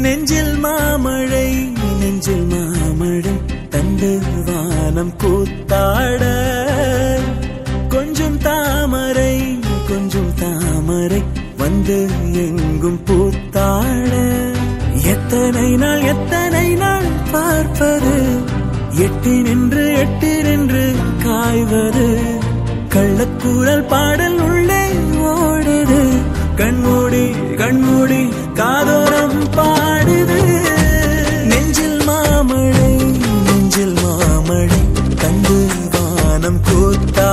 நெஞ்சில் மாமழை நெஞ்சில் மாமழை தண்டு வானம் கூத்தாட. கொஞ்சம் தாமரை கொஞ்சம் தாமரை வந்து எங்கும் பூத்தாட. எத்தனை நாள் எத்தனை நாள் பார்ப்பது? எட்டி நின்று எட்டி நின்று காய்வது. கள்ளக்கூறல் பாடல் உள்ள கண்டு வானம் கூத்தா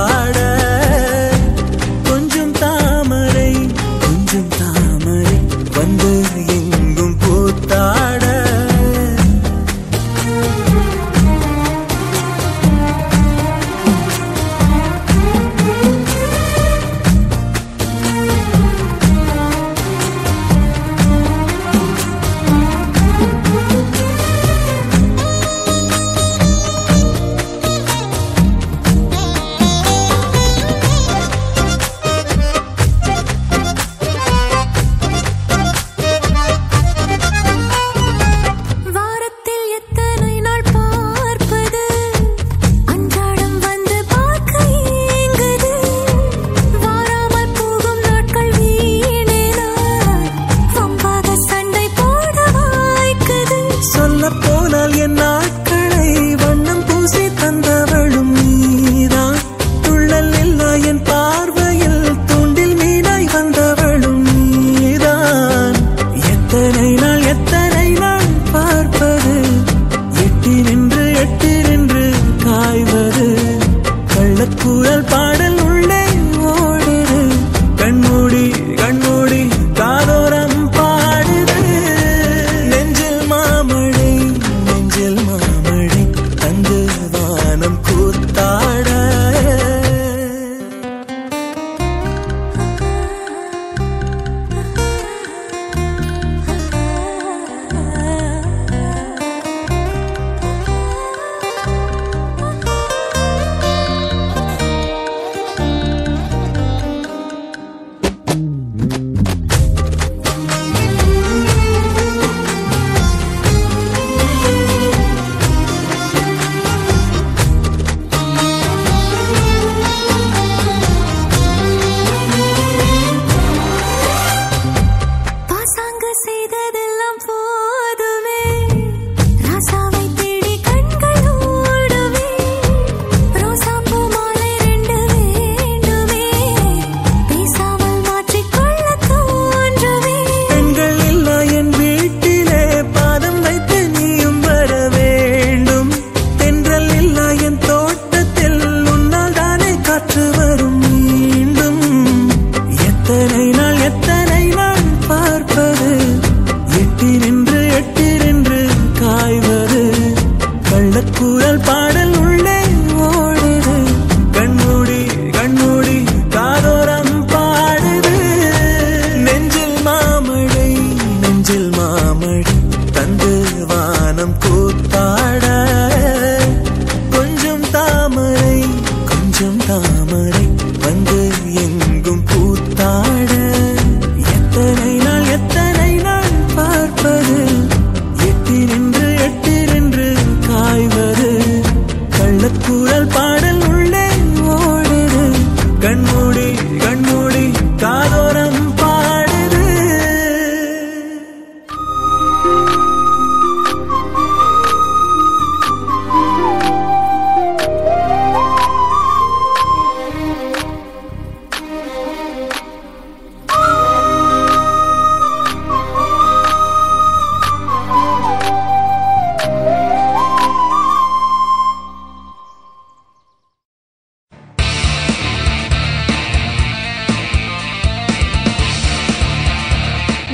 எத்தனை நாள் எத்தனை நாள் பார்ப்பது? எட்டி நின்று எட்டி நின்று காய்வது. கள்ளக்குழல் பா